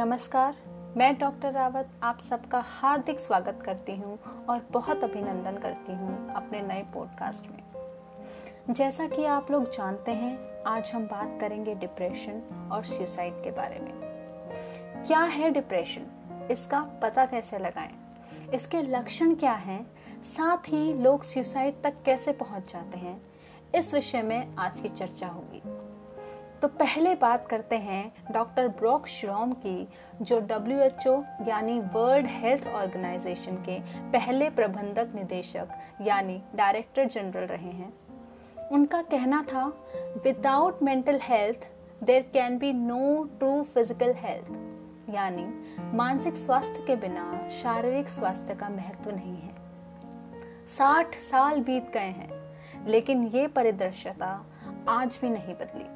नमस्कार, मैं डॉक्टर रावत आप सबका हार्दिक स्वागत करती हूँ और बहुत अभिनंदन करती हूँ अपने नए पॉडकास्ट में। जैसा कि आप लोग जानते हैं, आज हम बात करेंगे डिप्रेशन और सुसाइड के बारे में। क्या है डिप्रेशन इसका पता कैसे लगाएँ? इसके लक्षण क्या हैं? साथ ही लोग सुसाइड तक कैसे पहुँच जाते हैं? इस विषय में आज की चर्चा होगी। तो पहले बात करते हैं डॉक्टर ब्रॉक श्रॉम की, जो डब्ल्यू एच ओ यानी वर्ल्ड हेल्थ ऑर्गेनाइजेशन के पहले प्रबंधक निदेशक, यानी डायरेक्टर जनरल रहे हैं। उनका कहना था without mental health there can be no true physical health यानी मानसिक स्वास्थ्य के बिना शारीरिक स्वास्थ्य का महत्व नहीं है। साठ साल बीत गए हैं, लेकिन ये परिदृश्यता आज भी नहीं बदली।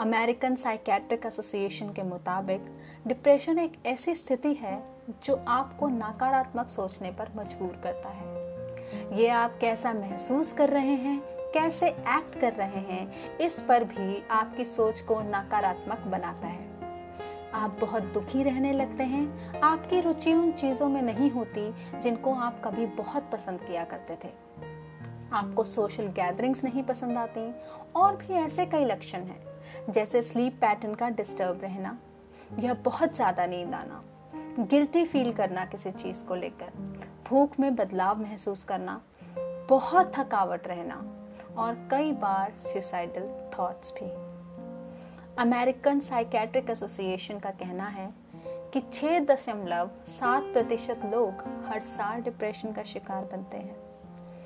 अमेरिकन साइकेट्रिक एसोसिएशन के मुताबिक डिप्रेशन एक ऐसी स्थिति है जो आपको नकारात्मक सोचने पर मजबूर करता है। ये आप कैसा महसूस कर रहे हैं, कैसे एक्ट कर रहे हैं, इस पर भी आपकी सोच को नकारात्मक बनाता है। आप बहुत दुखी रहने लगते हैं, आपकी रुचि उन चीज़ों में नहीं होती जिनको आप कभी बहुत पसंद किया करते थे। आपको सोशल गैदरिंग्स नहीं पसंद आती, और भी ऐसे कई लक्षण हैं। जैसे स्लीप पैटर्न का डिस्टर्ब रहना या बहुत ज़्यादा नींद आना गिल्टी फील करना किसी चीज़ को लेकर, भूख में बदलाव महसूस करना, बहुत थकावट रहना और कई बार सुसाइडल थॉट्स भी। अमेरिकन साइकेट्रिक एसोसिएशन का कहना है कि छह दशमलव सात प्रतिशत लोग हर साल डिप्रेशन का शिकार बनते हैं।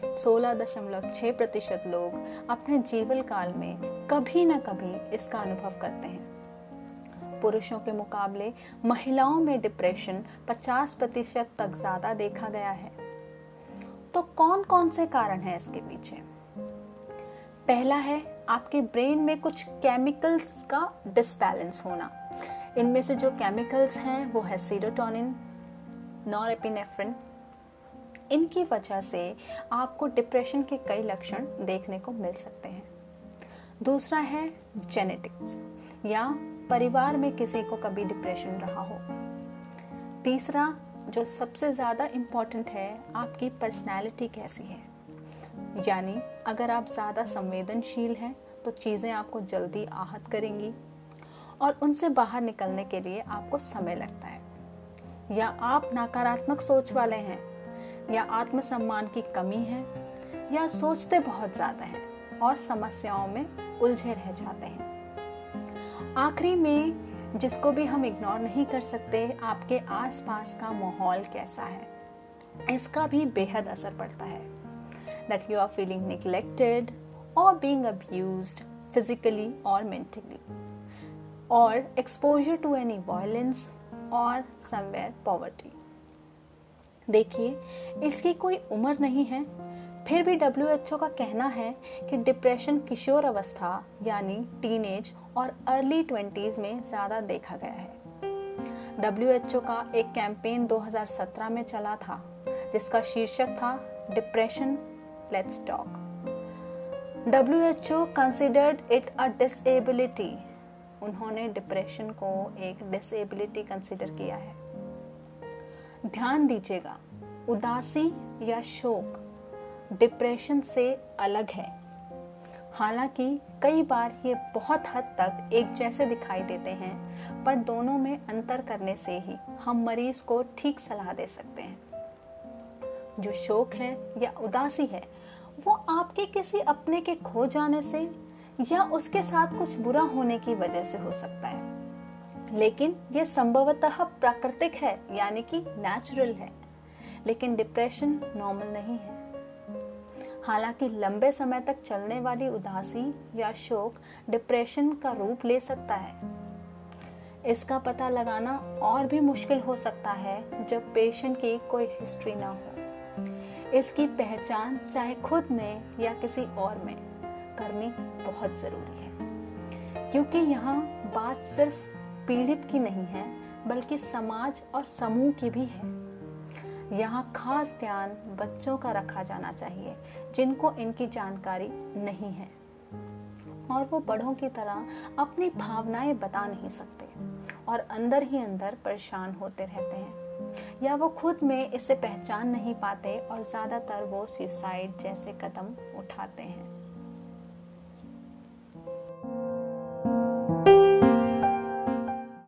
सोलह दशमलव छह प्रतिशत लोग अपने जीवन काल में कभी न कभी इसका अनुभव करते हैं। पुरुषों के मुकाबले महिलाओं में डिप्रेशन 50 प्रतिशत तक ज़्यादा देखा गया है। तो कौन कौन से कारण हैं इसके पीछे? पहला है आपके ब्रेन में कुछ केमिकल्स का डिसबैलेंस होना। इनमें से जो केमिकल्स हैं, वो है सीरोटोनिन नॉरेपिनेफ्रिन इनकी वजह से आपको डिप्रेशन के कई लक्षण देखने को मिल सकते हैं। दूसरा है जेनेटिक्स या परिवार में किसी को कभी डिप्रेशन रहा हो। तीसरा, जो सबसे ज़्यादा इम्पोर्टेंट है, आपकी पर्सनैलिटी कैसी है? यानी अगर आप ज़्यादा संवेदनशील हैं तो चीज़ें आपको जल्दी आहत करेंगी और उनसे बाहर निकलने के लिए आपको समय लगता है। या आप नकारात्मक सोच वाले हैं या आत्मसम्मान की कमी है, या सोचते बहुत ज़्यादा हैं और समस्याओं में उलझे रह जाते हैं। आखिरी में, जिसको भी हम इग्नोर नहीं कर सकते, आपके आसपास का माहौल कैसा है, इसका भी बेहद असर पड़ता है। That you are feeling neglected और बीइंग अब्यूज्ड फिजिकली और मेंटली और एक्सपोजर टू एनी वायलेंस और समवेयर पॉवर्टी देखिए, इसकी कोई उम्र नहीं है। फिर भी WHO का कहना है कि डिप्रेशन किशोर अवस्था, यानी टीनेज और अर्ली ट्वेंटीज में ज़्यादा देखा गया है। WHO का एक कैंपेन 2017 में चला था, जिसका शीर्षक था depression let's talk W considered it a disability उन्होंने डिप्रेशन को एक डिसेबिलिटी कंसिडर किया है। ध्यान दीजिएगा, उदासी या शोक डिप्रेशन से अलग है। हालाँकि कई बार ये बहुत हद तक एक जैसे दिखाई देते हैं, पर दोनों में अंतर करने से ही हम मरीज़ को ठीक सलाह दे सकते हैं। जो शोक है या उदासी है, वो आपके किसी अपने के खो जाने से या उसके साथ कुछ बुरा होने की वजह से हो सकता है। लेकिन यह संभवतः प्राकृतिक है, यानी कि नेचुरल है। लेकिन डिप्रेशन नॉर्मल नहीं है। हालाँकि लंबे समय तक चलने वाली उदासी या शोक डिप्रेशन का रूप ले सकता है। इसका पता लगाना और भी मुश्किल हो सकता है जब पेशेंट की कोई हिस्ट्री ना हो। इसकी पहचान चाहे खुद में या किसी और में करनी बहुत ज़रूरी है। क्योंकि यहाँ बात सिर्फ़ पीड़ित की नहीं है, बल्कि समाज और समूह की भी है। यहाँ खास ध्यान बच्चों का रखा जाना चाहिए, जिनको इनकी जानकारी नहीं है। और वो बड़ों की तरह अपनी भावनाएँ बता नहीं सकते और अंदर ही अंदर परेशान होते रहते हैं। या वो खुद में इसे पहचान नहीं पाते और ज़्यादातर वो सुसाइड जैसे कदम उठाते हैं।